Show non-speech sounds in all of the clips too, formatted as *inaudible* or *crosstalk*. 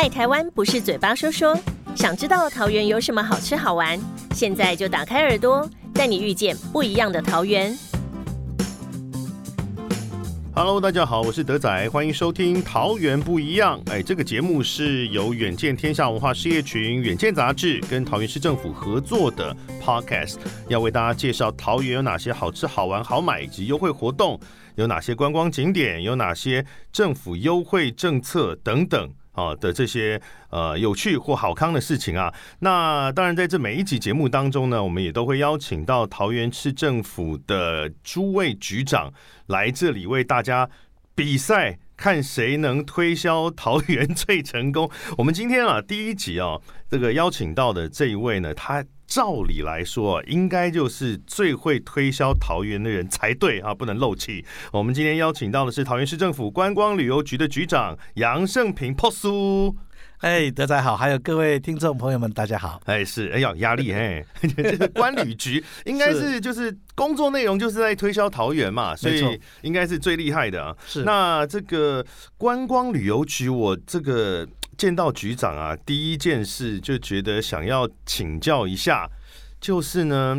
爱台湾不是嘴巴说说，想知道桃园有什么好吃好玩，现在就打开耳朵，带你遇见不一样的桃园。Hello，大家好，我是德仔，欢迎收听《桃园不一样》。哎，这个节目是由远见天下文化事业群、远见杂志跟桃园市政府合作的 Podcast，要为大家介绍桃园有哪些好吃、好玩、好买以及优惠活动，有哪些观光景点，有哪些政府优惠政策等等。啊的这些呃有趣或好康的事情啊，那当然在这每一集节目当中呢，我们也都会邀请到桃园市政府的诸位局长来这里为大家比赛，看谁能推销桃园最成功。*laughs* 我们今天啊第一集啊，这个邀请到的这一位呢，他。照理来说，应该就是最会推销桃园的人才对啊，不能漏气。我们今天邀请到的是桃园市政府观光旅游局的局长杨胜平 POS。哎，德仔好，还有各位听众朋友们，大家好。哎，是，哎呀，压力哎，*laughs* 这个关旅局应该是就是工作内容就是在推销桃园嘛，所以应该是最厉害的啊。是，那这个观光旅游局，我这个见到局长啊，第一件事就觉得想要请教一下，就是呢，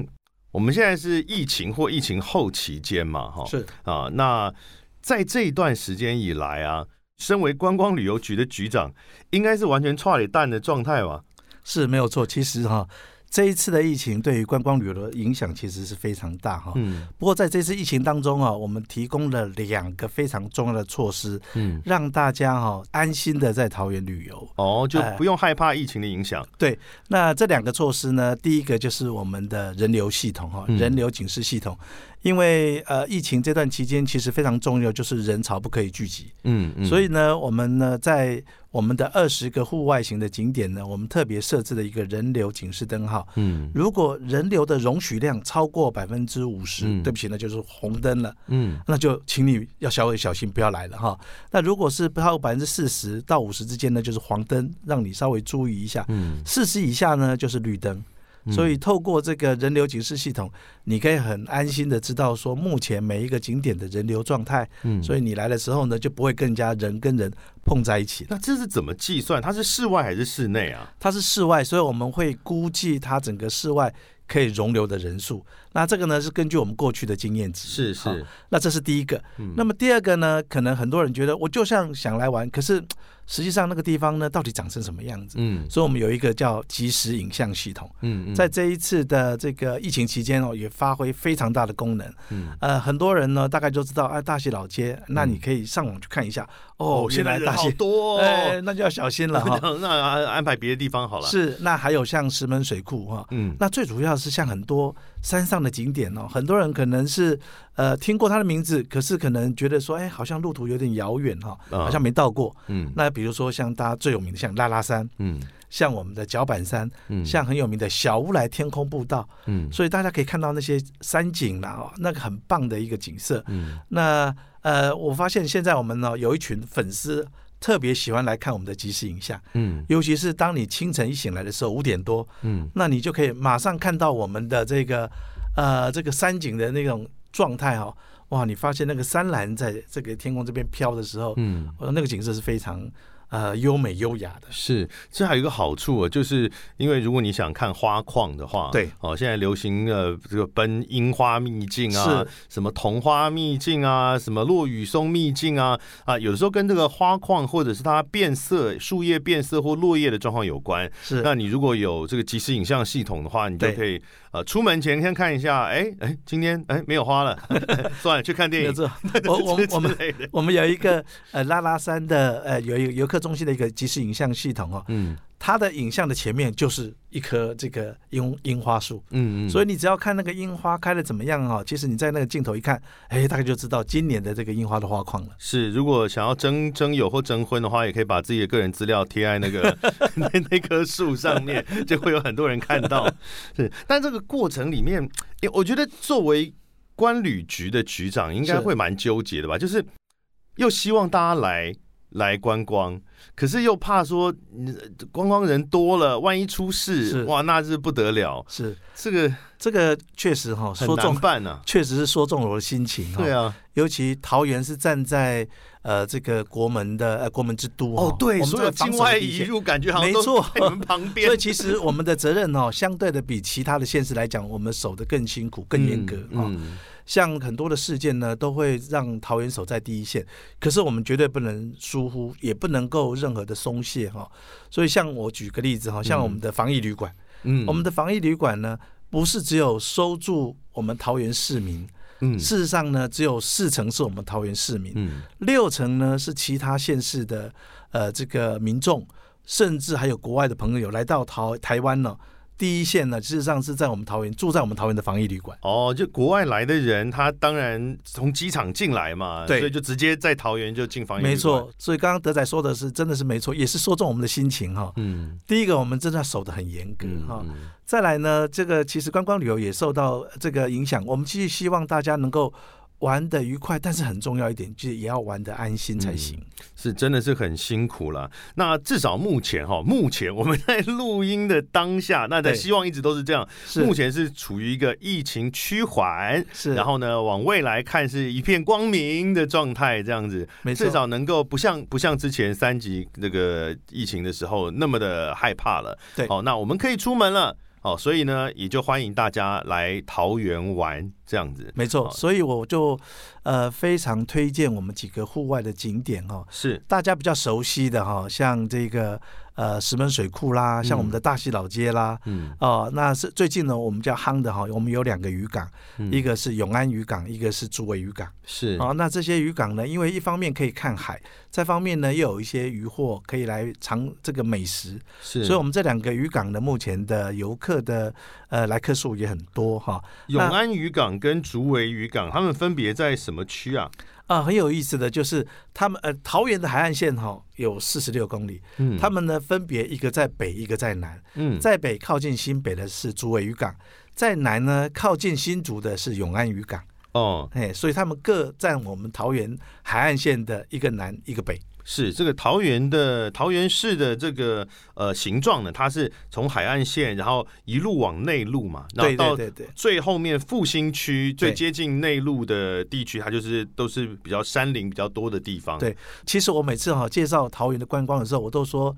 我们现在是疫情或疫情后期间嘛，哈，是啊，那在这一段时间以来啊。身为观光旅游局的局长，应该是完全差里蛋的状态吧？是没有错。其实哈，这一次的疫情对于观光旅游的影响其实是非常大哈。嗯。不过在这次疫情当中啊，我们提供了两个非常重要的措施，嗯，让大家哈安心的在桃园旅游。哦，就不用害怕疫情的影响。对。那这两个措施呢，第一个就是我们的人流系统哈，人流警示系统。因为呃，疫情这段期间其实非常重要，就是人潮不可以聚集。嗯嗯。所以呢，我们呢在我们的二十个户外型的景点呢，我们特别设置了一个人流警示灯号。嗯。如果人流的容许量超过百分之五十，对不起，那就是红灯了。嗯。那就请你要稍微小心，不要来了哈。那如果是超过百分之四十到五十之间呢，就是黄灯，让你稍微注意一下。嗯。四十以下呢，就是绿灯。所以透过这个人流警示系统，你可以很安心的知道说目前每一个景点的人流状态。嗯，所以你来的时候呢，就不会更加人跟人碰在一起。那这是怎么计算？它是室外还是室内啊？它是室外，所以我们会估计它整个室外可以容留的人数。那这个呢是根据我们过去的经验值。是是。那这是第一个。那么第二个呢，可能很多人觉得我就像想来玩，可是。实际上那个地方呢，到底长成什么样子？嗯，所以我们有一个叫即时影像系统。嗯嗯，在这一次的这个疫情期间哦，也发挥非常大的功能。嗯，呃，很多人呢大概就知道，哎，大溪老街，那你可以上网去看一下。哦，现在大溪多，*laughs* 哎，那就要小心了哈。*laughs* 那安排别的地方好了。是，那还有像石门水库哈。嗯，那最主要是像很多山上的景点哦，很多人可能是呃听过他的名字，可是可能觉得说，哎，好像路途有点遥远哈，好像没到过。嗯，那比如说像大家最有名的像拉拉山，嗯，像我们的脚板山，嗯，像很有名的小乌来天空步道，嗯，所以大家可以看到那些山景啦，哦，那个很棒的一个景色。嗯，那呃，我发现现在我们呢有一群粉丝特别喜欢来看我们的即时影像，嗯，尤其是当你清晨一醒来的时候五点多，嗯，那你就可以马上看到我们的这个呃这个山景的那种状态哦。哇，你发现那个山岚在这个天空这边飘的时候，嗯，那个景色是非常。呃，优美优雅的。是，这还有一个好处啊，就是因为如果你想看花况的话，对。哦，现在流行呃这个奔樱花秘境啊，什么桐花秘境啊，什么落雨松秘境啊啊，有的时候跟这个花况或者是它变色、树叶变色或落叶的状况有关。是，那你如果有这个即时影像系统的话，你就可以呃出门前先看一下，哎哎，今天哎没有花了，*laughs* 算了，去看电影。我我我们我们有一个呃拉拉山的呃有一个游客。中心的一个即时影像系统哦，嗯，它的影像的前面就是一棵这个樱樱花树，嗯嗯，所以你只要看那个樱花开的怎么样哦，其实你在那个镜头一看，哎，大概就知道今年的这个樱花的花况了。是，如果想要征征友或征婚的话，也可以把自己的个人资料贴在那个 *laughs* 那那棵树上面，就会有很多人看到。是，但这个过程里面，我觉得作为关旅局的局长，应该会蛮纠结的吧？就是又希望大家来。来观光，可是又怕说观光人多了，万一出事，哇，那是不得了。是这个这个确实哈，说中办呢，确实是说中了我的心情。对啊，尤其桃园是站在呃这个国门的呃国门之都哦，对，所有境外移入感觉好像没错，在你们旁边。*laughs* 所以其实我们的责任哦，相对的比其他的县市来讲，我们守的更辛苦、更严格啊。像很多的事件呢，都会让桃园守在第一线，可是我们绝对不能疏忽，也不能够任何的松懈哈。所以像我举个例子哈，像我们的防疫旅馆，嗯，我们的防疫旅馆呢，不是只有收住我们桃园市民，嗯，事实上呢，只有四成是我们桃园市民，嗯，六成呢是其他县市的呃这个民众，甚至还有国外的朋友来到桃台湾呢。第一线呢，事实上是在我们桃园，住在我们桃园的防疫旅馆。哦，就国外来的人，他当然从机场进来嘛，对，所以就直接在桃园就进防疫。没错，所以刚刚德仔说的是，真的是没错，也是说中我们的心情哈。嗯，第一个我们真的守得很严格哈。再来呢，这个其实观光旅游也受到这个影响，我们继续希望大家能够。玩的愉快，但是很重要一点，就是也要玩的安心才行。是，真的是很辛苦了。那至少目前哈，目前我们在录音的当下，那在希望一直都是这样。目前是处于一个疫情趋缓，是，然后呢，往未来看是一片光明的状态，这样子。至少能够不像不像之前三级那个疫情的时候那么的害怕了。对，好，那我们可以出门了。哦，所以呢，也就欢迎大家来桃园玩这样子。没错，所以我就呃非常推荐我们几个户外的景点哦，是大家比较熟悉的哈，像这个。呃，石门水库啦，像我们的大溪老街啦，嗯，哦，那是最近呢，我们叫夯的哈，我们有两个渔港，一个是永安渔港，一个是竹围渔港，是。啊，那这些渔港呢，因为一方面可以看海，再方面呢又有一些渔货可以来尝这个美食，是，所以我们这两个渔港呢，目前的游客的呃来客数也很多哈。永安渔港跟竹围渔港，他们分别在什么区啊？啊，很有意思的就是，他们呃，桃园的海岸线哈有四十六公里，嗯，他们呢分别一个在北，一个在南，嗯，在北靠近新北的是竹围渔港，在南呢靠近新竹的是永安渔港，哦，哎，所以他们各占我们桃园海岸线的一个南一个北。是这个桃园的桃园市的这个呃形状呢，它是从海岸线，然后一路往内陆嘛，然后到最后面复兴区最接近内陆的地区，它就是都是比较山林比较多的地方。对，其实我每次哈介绍桃园的观光的时候，我都说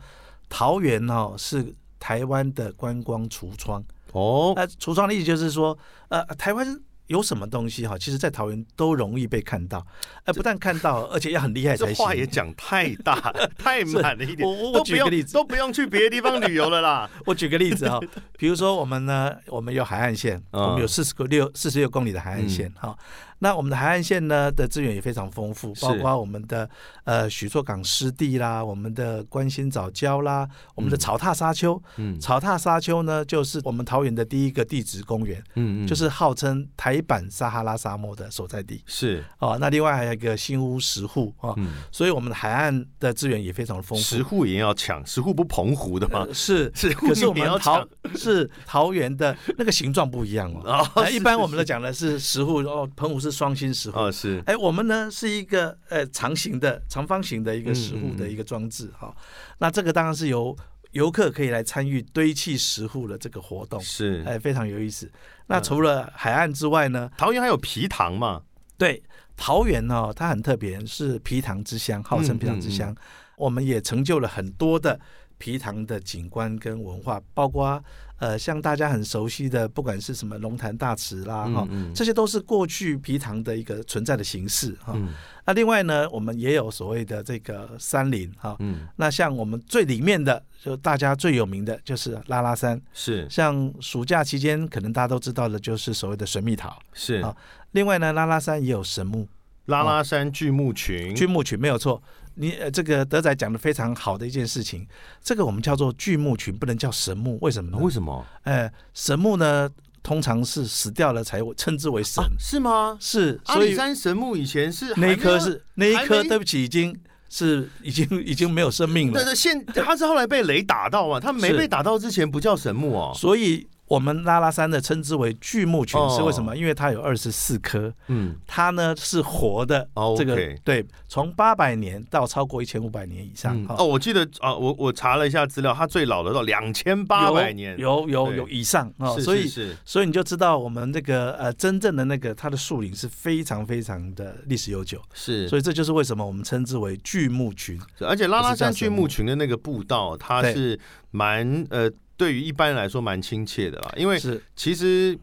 桃园哈是台湾的观光橱窗哦。那橱窗的意思就是说，呃，台湾。有什么东西哈？其实，在桃园都容易被看到，哎，不但看到，而且要很厉害 *laughs* 才行。这话也讲太大 *laughs* 太满了一点。我我举个例子，都不用去别的地方旅游了啦。*laughs* 我举个例子哈，比如说我们呢，我们有海岸线，我们有四十个六四十六公里的海岸线哈。那我们的海岸线呢的资源也非常丰富，包括我们的呃许厝港湿地啦，我们的关心早礁啦，我们的草踏沙丘。嗯，草踏沙丘呢，就是我们桃园的第一个地质公园。嗯嗯，就是号称台版撒哈拉沙漠的所在地。是哦，那另外还有一个新屋石户啊，所以我们的海岸的资源也非常的丰富。石户也要抢，石户不澎湖的吗？是是，*laughs* 可是我们桃是桃园的那个形状不一样哦。*laughs* 一般我们都讲的是石户哦，澎湖是。双星石哦是哎，我们呢是一个呃长形的长方形的一个石户的一个装置哈。那这个当然是由游客可以来参与堆砌石户的这个活动，是哎非常有意思。那除了海岸之外呢，桃园还有皮塘嘛？对，桃园呢它很特别，是皮塘之乡，号称皮塘之乡。我们也成就了很多的皮塘的景观跟文化，包括。呃，像大家很熟悉的，不管是什么龙潭大池啦，哈，这些都是过去皮塘的一个存在的形式哈。那另外呢，我们也有所谓的这个山林哈。那像我们最里面的，就大家最有名的就是拉拉山，是。像暑假期间，可能大家都知道的，就是所谓的水蜜桃，是啊。另外呢，拉拉山也有神木，拉拉山巨木群，巨木群没有错。你呃，这个德仔讲的非常好的一件事情，这个我们叫做巨木群，不能叫神木，为什么呢？为什么？呃，神木呢，通常是死掉了才称之为神，是吗？是。阿里山神木以前是那一棵是那一棵，对不起，已经是已经已经没有生命了。但是，现它是后来被雷打到啊，它没被打到之前不叫神木哦。所以。我们拉拉山的称之为巨木群是为什么？因为它有二十四棵，嗯，它呢是活的，这个对，从八百年到超过一千五百年以上。哦，我记得啊，我我查了一下资料，它最老的到两千八百年，有有有以上啊，所以所以你就知道我们这个呃真正的那个它的树林是非常非常的历史悠久，是，所以这就是为什么我们称之为巨木群，而且拉拉山巨木群的那个步道，它是蛮呃。对于一般人来说蛮亲切的啦，因为其实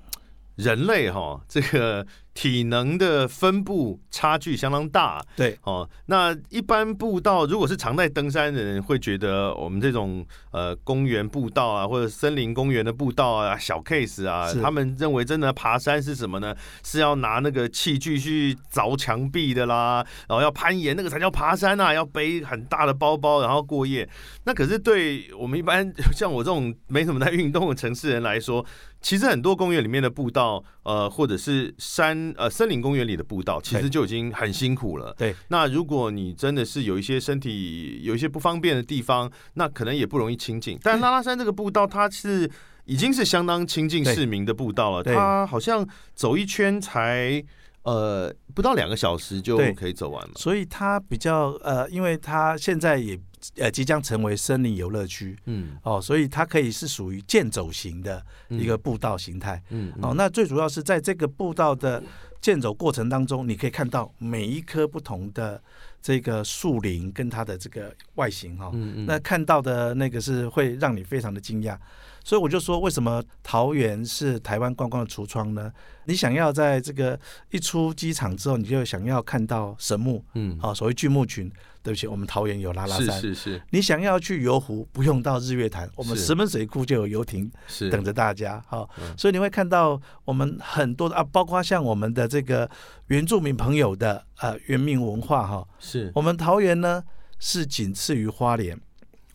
人类哈这个。体能的分布差距相当大，对哦。那一般步道，如果是常在登山的人，会觉得我们这种呃公园步道啊，或者森林公园的步道啊，小 case 啊，他们认为真的爬山是什么呢？是要拿那个器具去凿墙壁的啦，然后要攀岩，那个才叫爬山啊！要背很大的包包，然后过夜。那可是对我们一般 *laughs* 像我这种没什么在运动的城市人来说，其实很多公园里面的步道，呃，或者是山。呃，森林公园里的步道其实就已经很辛苦了。对，那如果你真的是有一些身体有一些不方便的地方，那可能也不容易亲近。但拉拉山这个步道，它是已经是相当亲近市民的步道了。它好像走一圈才呃不到两个小时就可以走完了。所以它比较呃，因为它现在也。呃，即将成为森林游乐区，嗯，哦，所以它可以是属于健走型的一个步道形态，嗯，哦，那最主要是在这个步道的健走过程当中，你可以看到每一棵不同的这个树林跟它的这个外形，哈，嗯嗯，那看到的那个是会让你非常的惊讶，所以我就说，为什么桃园是台湾观光的橱窗呢？你想要在这个一出机场之后，你就想要看到神木，嗯，啊，所谓巨木群。对不起，我们桃园有拉拉山。是是是。你想要去游湖，不用到日月潭，我们石门水库就有游艇等着大家。好，所以你会看到我们很多的啊，包括像我们的这个原住民朋友的呃原民文化哈。是我们桃园呢是仅次于花莲，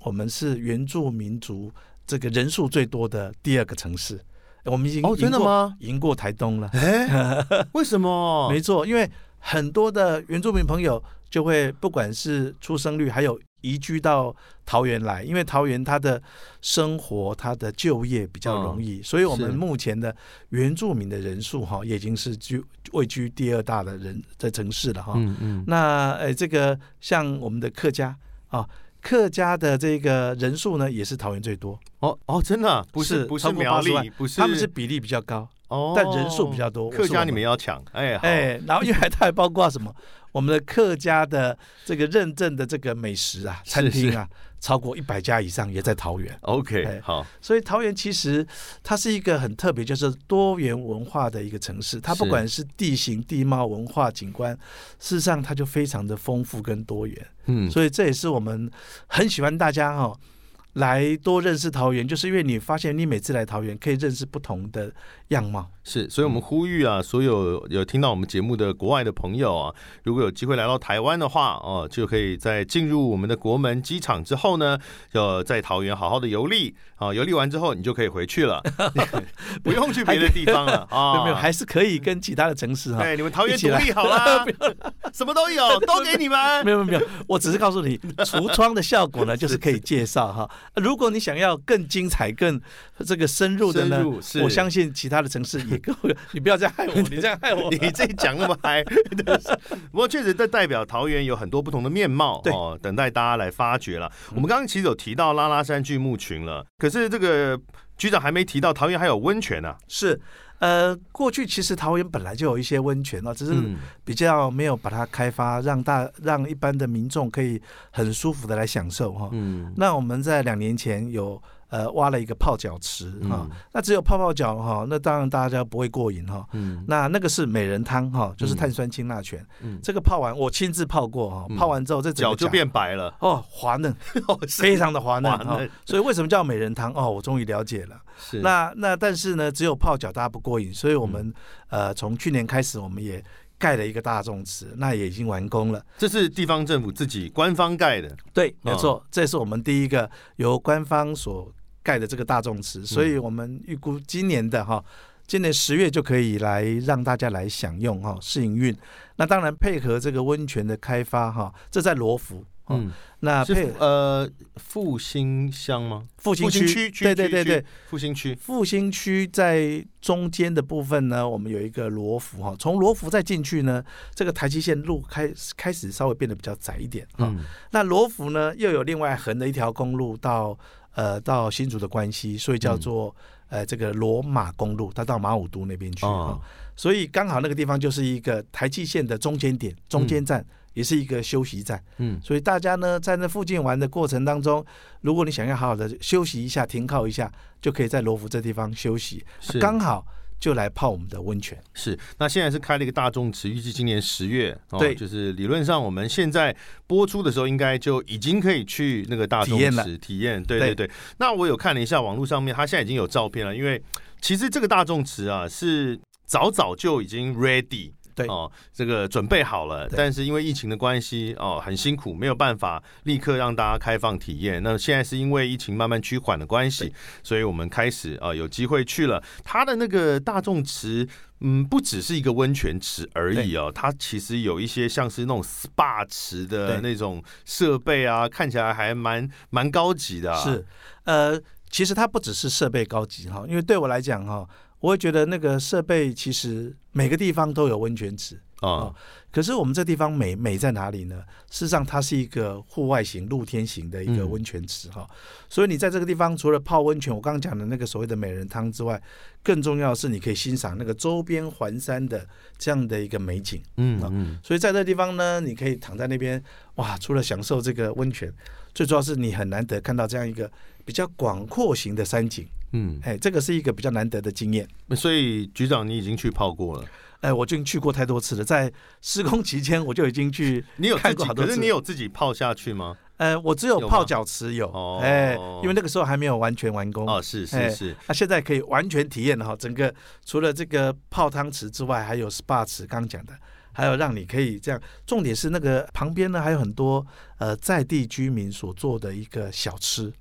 我们是原住民族这个人数最多的第二个城市。我们已经哦真的吗？赢过台东了。哎，为什么？*laughs* 没错，因为很多的原住民朋友。就会不管是出生率，还有移居到桃园来，因为桃园它的生活、它的就业比较容易，所以我们目前的原住民的人数哈，已经是居位居第二大的人在城市了哈。嗯嗯。那呃，这个像我们的客家啊，客家的这个人数呢，也是桃园最多。哦哦，真的不是不是苗栗，不是他们是比例比较高哦，但人数比较多。客家你们要抢哎哎，然后因为它还包括什么？*laughs* 我们的客家的这个认证的这个美食啊，餐厅啊，超过一百家以上，也在桃园。OK，好。所以桃园其实它是一个很特别，就是多元文化的一个城市。它不管是地形、地貌、文化、景观，事实上它就非常的丰富跟多元。嗯，所以这也是我们很喜欢大家哈。来多认识桃园，就是因为你发现你每次来桃园可以认识不同的样貌。是，所以我们呼吁啊，所有有听到我们节目的国外的朋友啊，如果有机会来到台湾的话，哦，就可以在进入我们的国门机场之后呢，就在桃园好好的游历。啊，游历完之后你就可以回去了，*laughs* 不用去别的地方了啊。没有，还是可以跟其他的城市哈。对，你们桃园独立好了，*laughs* 什么都有，都给你们。没有没有，我只是告诉你，*laughs* 橱窗的效果呢，就是可以介绍哈。如果你想要更精彩、更这个深入的呢，我相信其他的城市也够。你不要这样害我，你这样害我，*laughs* 你自己讲那么嗨。不过确实，这代表桃园有很多不同的面貌哦，等待大家来发掘了。我们刚刚其实有提到拉拉山巨木群了，可是这个局长还没提到桃园还有温泉呢。是，呃，过去其实桃园本来就有一些温泉哦，只是比较没有把它开发，让大让一般的民众可以很舒服的来享受哈。嗯，那我们在两年前有。呃，挖了一个泡脚池哈，那只有泡泡脚哈，那当然大家不会过瘾哈。嗯，那那个是美人汤哈，就是碳酸氢钠泉。嗯，这个泡完我亲自泡过哈，泡完之后这脚就变白了哦，滑嫩，*laughs* 非常的滑嫩哈。所以为什么叫美人汤哦？我终于了解了。是那那但是呢，只有泡脚大家不过瘾，所以我们呃从去年开始我们也盖了一个大众池，那也已经完工了。这是地方政府自己官方盖的，对，没错，这是我们第一个由官方所。盖的这个大众池，所以我们预估今年的哈今年十月就可以来让大家来享用哈试营运。那当然配合这个温泉的开发哈，这在罗浮。嗯，那配呃复兴乡吗？复兴区，对对对对，复兴区。复兴区在中间的部分呢，我们有一个罗浮哈，从罗浮再进去呢，这个台积线路开开始稍微变得比较窄一点哈。那罗浮呢，又有另外横的一条公路到呃到新竹的关系，所以叫做呃这个罗马公路，它到马武都那边去啊。所以刚好那个地方就是一个台积线的中间点，中间站。也是一个休息站，嗯，所以大家呢在那附近玩的过程当中，如果你想要好好的休息一下、停靠一下，就可以在罗浮这地方休息，刚好就来泡我们的温泉。是，那现在是开了一个大众池，预计今年十月，对，就是理论上我们现在播出的时候，应该就已经可以去那个大众池体验。对对对。那我有看了一下网络上面，它现在已经有照片了，因为其实这个大众池啊是早早就已经 ready。对哦，这个准备好了，但是因为疫情的关系哦，很辛苦，没有办法立刻让大家开放体验。那现在是因为疫情慢慢趋缓的关系，所以我们开始啊有机会去了。它的那个大众池，嗯，不只是一个温泉池而已哦，它其实有一些像是那种 SPA 池的那种设备啊，看起来还蛮蛮高级的。是，呃，其实它不只是设备高级哈，因为对我来讲哈。我会觉得那个设备其实每个地方都有温泉池啊，可是我们这地方美美在哪里呢？事实上，它是一个户外型、露天型的一个温泉池哈。所以你在这个地方，除了泡温泉，我刚刚讲的那个所谓的美人汤之外，更重要的是你可以欣赏那个周边环山的这样的一个美景。嗯嗯。所以在这地方呢，你可以躺在那边，哇！除了享受这个温泉，最主要是你很难得看到这样一个比较广阔型的山景。嗯，哎，这个是一个比较难得的经验。所以局长，你已经去泡过了？哎，我已经去过太多次了，在施工期间我就已经去。你有看过？可是你有自己泡下去吗？呃，我只有泡脚池有。哦。哎，因为那个时候还没有完全完工。哦，是是是。那现在可以完全体验了哈，整个除了这个泡汤池之外，还有 SPA 池，刚刚讲的，还有让你可以这样。重点是那个旁边呢，还有很多呃在地居民所做的一个小吃。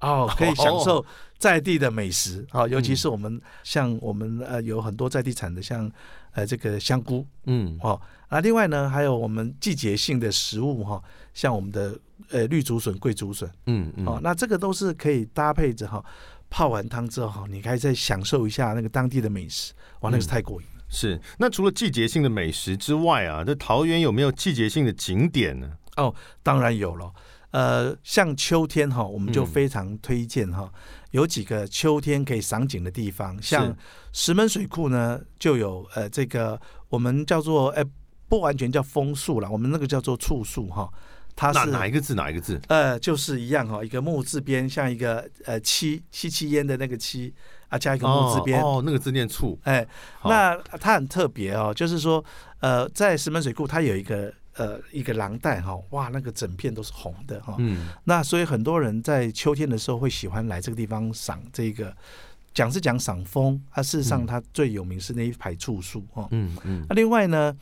哦，可以享受在地的美食啊，尤其是我们像我们呃有很多在地产的，像呃这个香菇，嗯，哦，那另外呢还有我们季节性的食物哈，像我们的呃绿竹笋、桂竹笋，嗯嗯，哦，那这个都是可以搭配着哈，泡完汤之后，你可以再享受一下那个当地的美食，哇，那个是太过瘾了。是，那除了季节性的美食之外啊，这桃园有没有季节性的景点呢？哦，当然有了。呃，像秋天哈，我们就非常推荐哈，有几个秋天可以赏景的地方，像石门水库呢，就有呃这个我们叫做哎不完全叫枫树了，我们那个叫做醋树哈，它是哪一个字哪一个字？呃，就是一样哈，一个木字边，像一个呃七七七烟的那个七啊，加一个木字边哦，那个字念醋，哎，那它很特别哦，就是说呃，在石门水库它有一个。呃，一个廊带哈，哇，那个整片都是红的哈。嗯。那所以很多人在秋天的时候会喜欢来这个地方赏这个，讲是讲赏枫，它事实上它最有名是那一排处树哈。嗯嗯。那另外呢，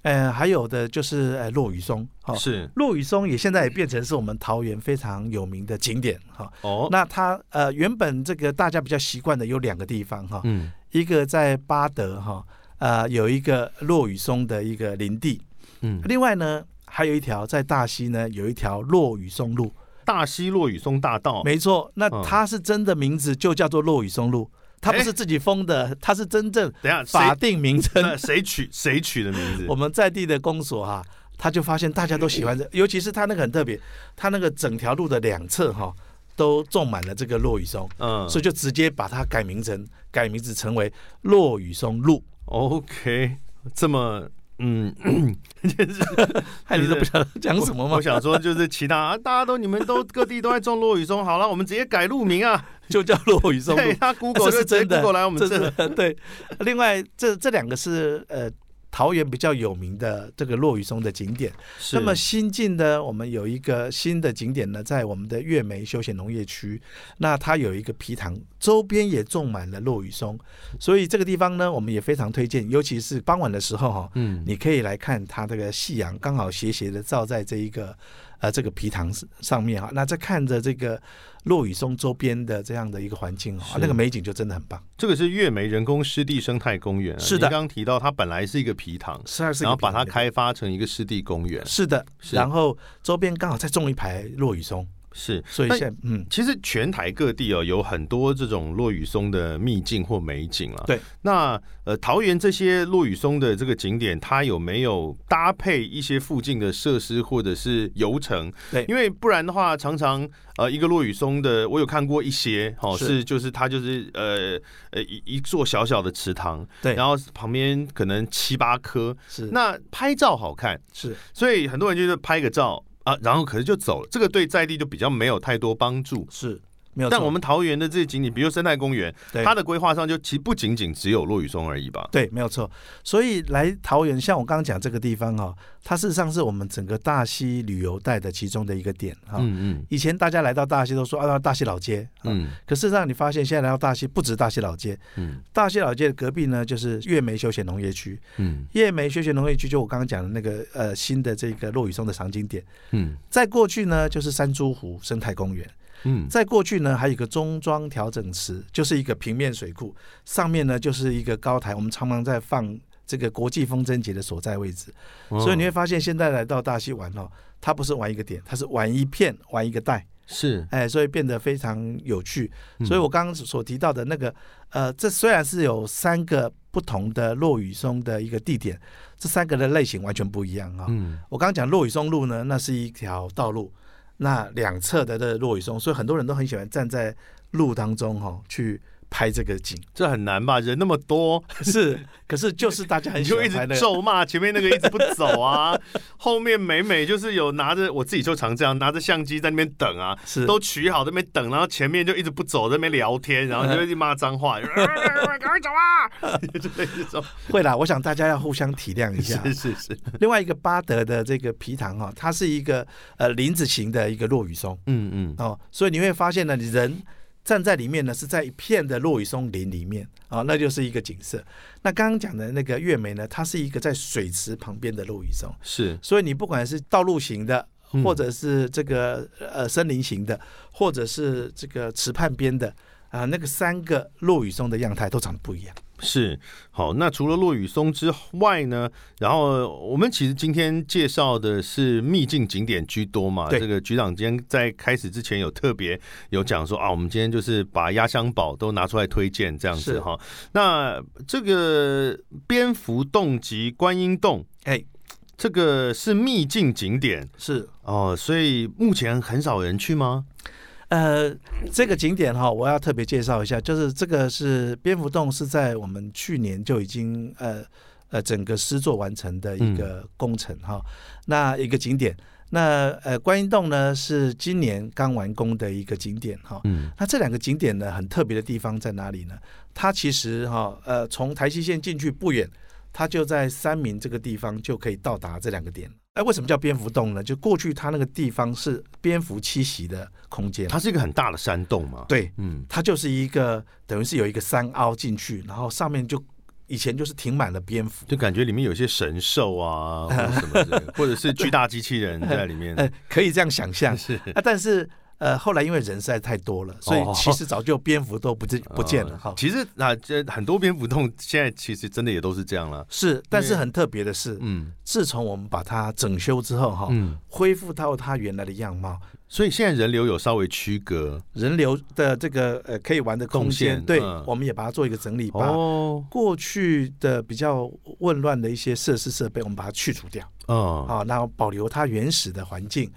呃，还有的就是呃落雨松哈。是。落雨松也现在也变成是我们桃园非常有名的景点哈。哦。那它呃原本这个大家比较习惯的有两个地方哈。嗯。一个在巴德哈，呃，有一个落雨松的一个林地。嗯，另外呢，还有一条在大溪呢，有一条落雨松路，大溪落雨松大道，没错。那它是真的名字就叫做落雨松路，它不是自己封的，它是真正等下法定名称。*laughs* 谁取谁取的名字？我们在地的公所哈，他就发现大家都喜欢这，*laughs* 尤其是他那个很特别，他那个整条路的两侧哈都种满了这个落雨松，嗯，所以就直接把它改名成改名字成为落雨松路。OK，这么。嗯，*laughs* 就是，害你都不晓得讲什么吗？我想说，就是其他大家都你们都各地都在种落雨松，好了，我们直接改路名啊，*laughs* 就叫落雨松。对，他 Google *laughs* 是真的，过来我们这对。另外，这这两个是呃。桃园比较有名的这个落雨松的景点，那么新进的我们有一个新的景点呢，在我们的月梅休闲农业区，那它有一个皮塘，周边也种满了落雨松，所以这个地方呢，我们也非常推荐，尤其是傍晚的时候哈，嗯，你可以来看它这个夕阳刚好斜斜的照在这一个呃这个皮塘上面哈，那在看着这个落雨松周边的这样的一个环境哈，那个美景就真的很棒。这个是月梅人工湿地生态公园，是的。刚刚提到它本来是一个皮塘，是然后把它开发成一个湿地公园，是的。然后周边刚好再种一排落雨松。是，所以现在嗯，其实全台各地哦有很多这种落雨松的秘境或美景了。对，那呃桃园这些落雨松的这个景点，它有没有搭配一些附近的设施或者是游程？对，因为不然的话，常常呃一个落雨松的，我有看过一些，哦是就是它就是呃呃一一座小小的池塘，对，然后旁边可能七八棵，是。那拍照好看，是，所以很多人就是拍个照。啊，然后可是就走了，这个对在地就比较没有太多帮助。是。没有，但我们桃园的这些景点，比如生态公园，它的规划上就其实不仅仅只有落雨松而已吧？对，没有错。所以来桃园，像我刚刚讲这个地方哈，它事实上是我们整个大溪旅游带的其中的一个点哈。嗯嗯。以前大家来到大溪都说啊，大溪老街。嗯。可事实上，你发现现在来到大溪，不止大溪老街。嗯。大溪老街的隔壁呢，就是月梅休闲农业区。嗯。月梅休闲农业区就我刚刚讲的那个呃新的这个落雨松的场景点。嗯。在过去呢，就是山珠湖生态公园。嗯，在过去呢，还有一个中庄调整池，就是一个平面水库，上面呢就是一个高台，我们常常在放这个国际风筝节的所在位置。所以你会发现，现在来到大溪玩哦，它不是玩一个点，它是玩一片，玩一个带。是，哎，所以变得非常有趣。所以我刚刚所提到的那个，呃，这虽然是有三个不同的落雨松的一个地点，这三个的类型完全不一样啊。嗯，我刚刚讲落雨松路呢，那是一条道路。那两侧的的落雨松，所以很多人都很喜欢站在路当中哈去。拍这个景，这很难吧？人那么多，*laughs* 是，可是就是大家很就一直咒骂前面那个一直不走啊，*laughs* 后面美美就是有拿着，我自己就常这样拿着相机在那边等啊，是都取好在那边等，然后前面就一直不走，在那边聊天，*laughs* 然后就一直骂脏话，赶快走啊！就这种会啦，我想大家要互相体谅一下。是是是。另外一个巴德的这个皮塘哈，它是一个呃林子型的一个落雨松，嗯嗯哦，所以你会发现呢，你人。站在里面呢，是在一片的落雨松林里面啊，那就是一个景色。那刚刚讲的那个月梅呢，它是一个在水池旁边的落雨松，是。所以你不管是道路型的，或者是这个呃森林型的，或者是这个池畔边的啊，那个三个落雨松的样态都长得不一样。是好，那除了落雨松之外呢？然后我们其实今天介绍的是秘境景点居多嘛。对，这个局长今天在开始之前有特别有讲说啊，我们今天就是把压箱宝都拿出来推荐这样子哈。那这个蝙蝠洞及观音洞，哎，这个是秘境景点是哦，所以目前很少人去吗？呃，这个景点哈，我要特别介绍一下，就是这个是蝙蝠洞，是在我们去年就已经呃呃整个施作完成的一个工程哈。那一个景点，那呃观音洞呢是今年刚完工的一个景点哈。嗯。那这两个景点呢，很特别的地方在哪里呢？它其实哈呃从台西线进去不远，它就在三明这个地方就可以到达这两个点。哎，为什么叫蝙蝠洞呢？就过去它那个地方是蝙蝠栖息的空间，它是一个很大的山洞嘛。对，嗯，它就是一个等于是有一个山凹进去，然后上面就以前就是停满了蝙蝠，就感觉里面有些神兽啊，*laughs* 或者什么，或者是巨大机器人在里面。*laughs* 哎，可以这样想象。*laughs* 是啊，但是。呃，后来因为人实在太多了，所以其实早就蝙蝠都不见 *laughs* 不见了哈。其实啊，这很多蝙蝠洞现在其实真的也都是这样了。是，但是很特别的是，嗯，自从我们把它整修之后哈，嗯，恢复到它原来的样貌，所以现在人流有稍微区隔，人流的这个呃可以玩的空间，对，我们也把它做一个整理，把过去的比较混乱的一些设施设备，我们把它去除掉，哦，啊，然后保留它原始的环境。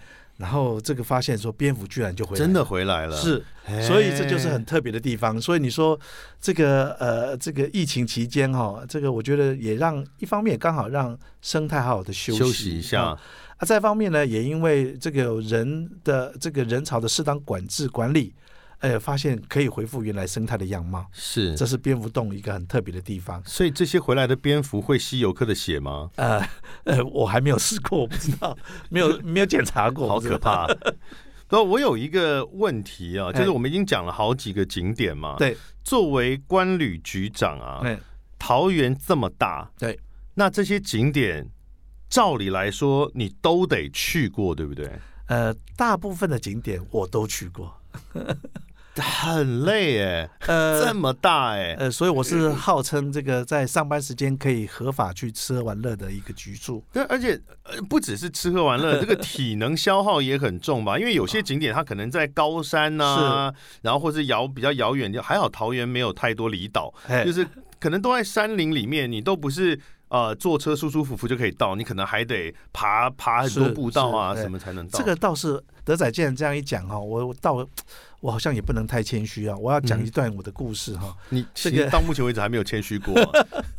然后这个发现说蝙蝠居然就回来，真的回来了，是，所以这就是很特别的地方。所以你说这个呃，这个疫情期间哈，这个我觉得也让一方面刚好让生态好好的休息一下，啊，再方面呢，也因为这个人的这个人潮的适当管制管理。哎，发现可以恢复原来生态的样貌，是，这是蝙蝠洞一个很特别的地方。所以这些回来的蝙蝠会吸游客的血吗？呃呃，我还没有试过，我不知道，没有没有检查过，好可怕。*laughs* 不，我有一个问题啊，就是我们已经讲了好几个景点嘛，对，作为关旅局长啊，桃园这么大，对，那这些景点照理来说你都得去过，对不对？呃，大部分的景点我都去过。很累哎，呃，这么大哎，呃，所以我是号称这个在上班时间可以合法去吃喝玩乐的一个居住。对，而且呃，不只是吃喝玩乐，*laughs* 这个体能消耗也很重吧？因为有些景点它可能在高山呐，然后或是遥比较遥远，就还好桃园没有太多离岛，就是可能都在山林里面，你都不是。呃，坐车舒舒服服就可以到，你可能还得爬爬很多步道啊，什么才能到？这个倒是德仔既然这样一讲哈，我到我好像也不能太谦虚啊，我要讲一段我的故事哈。*laughs* 你这个到目前为止还没有谦虚过，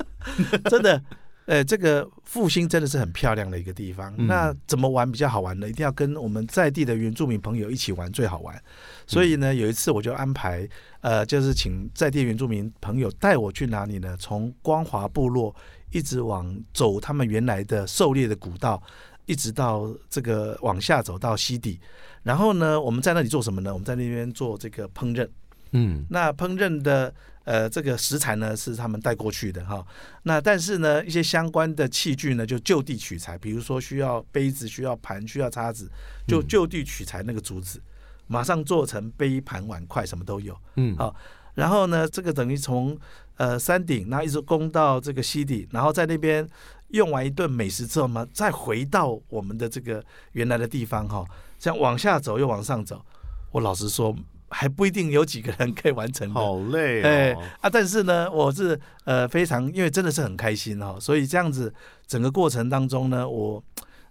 *laughs* 真的。呃，这个复兴真的是很漂亮的一个地方。那怎么玩比较好玩呢？一定要跟我们在地的原住民朋友一起玩最好玩。所以呢，有一次我就安排，呃，就是请在地原住民朋友带我去哪里呢？从光华部落。一直往走他们原来的狩猎的古道，一直到这个往下走到西底，然后呢，我们在那里做什么呢？我们在那边做这个烹饪，嗯，那烹饪的呃这个食材呢是他们带过去的哈，那但是呢一些相关的器具呢就就地取材，比如说需要杯子、需要盘、需要叉子，就就地取材那个竹子，马上做成杯盘碗筷什么都有，嗯，好，然后呢这个等于从。呃，山顶，然后一直攻到这个西底，然后在那边用完一顿美食之后嘛，再回到我们的这个原来的地方哈，这样往下走又往上走，我老实说还不一定有几个人可以完成。好累哎啊！但是呢，我是呃非常，因为真的是很开心哈，所以这样子整个过程当中呢，我。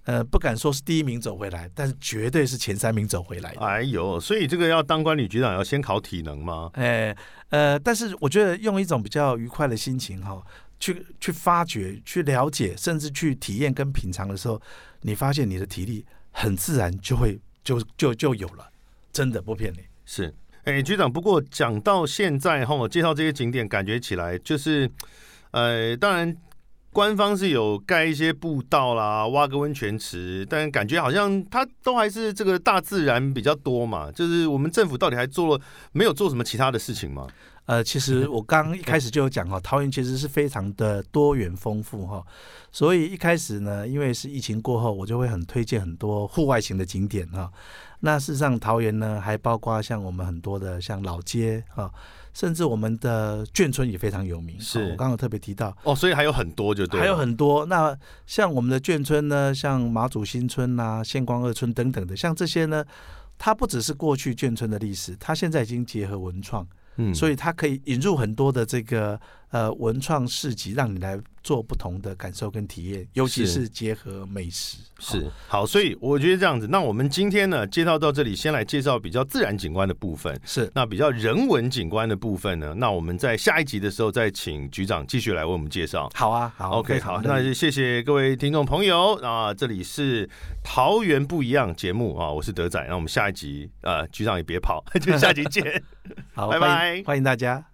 呃，不敢说是第一名走回来，但是绝对是前三名走回来。哎呦，所以这个要当管理局长要先考体能吗？哎，呃，但是我觉得用一种比较愉快的心情哈，去去发掘、去了解，甚至去体验跟品尝的时候，你发现你的体力很自然就会就就就有了，真的不骗你。是，哎，局长，不过讲到现在哈，介绍这些景点，感觉起来就是，呃，当然。官方是有盖一些步道啦，挖个温泉池，但感觉好像它都还是这个大自然比较多嘛。就是我们政府到底还做了没有做什么其他的事情吗？呃，其实我刚一开始就有讲哈，桃园其实是非常的多元丰富哈。所以一开始呢，因为是疫情过后，我就会很推荐很多户外型的景点哈。那事实上，桃园呢还包括像我们很多的像老街哈。甚至我们的眷村也非常有名，是我刚刚特别提到哦，所以还有很多就对，还有很多。那像我们的眷村呢，像马祖新村呐、县光二村等等的，像这些呢，它不只是过去眷村的历史，它现在已经结合文创，所以它可以引入很多的这个呃文创市集，让你来。做不同的感受跟体验，尤其是结合美食。是好，所以我觉得这样子。那我们今天呢，介绍到这里，先来介绍比较自然景观的部分。是那比较人文景观的部分呢，那我们在下一集的时候再请局长继续来为我们介绍。好啊，好，OK，好，那就谢谢各位听众朋友啊，这里是桃园不一样节目啊，我是德仔，那我们下一集呃，局长也别跑，*laughs* 就下集见，*laughs* 好，拜拜，欢迎大家。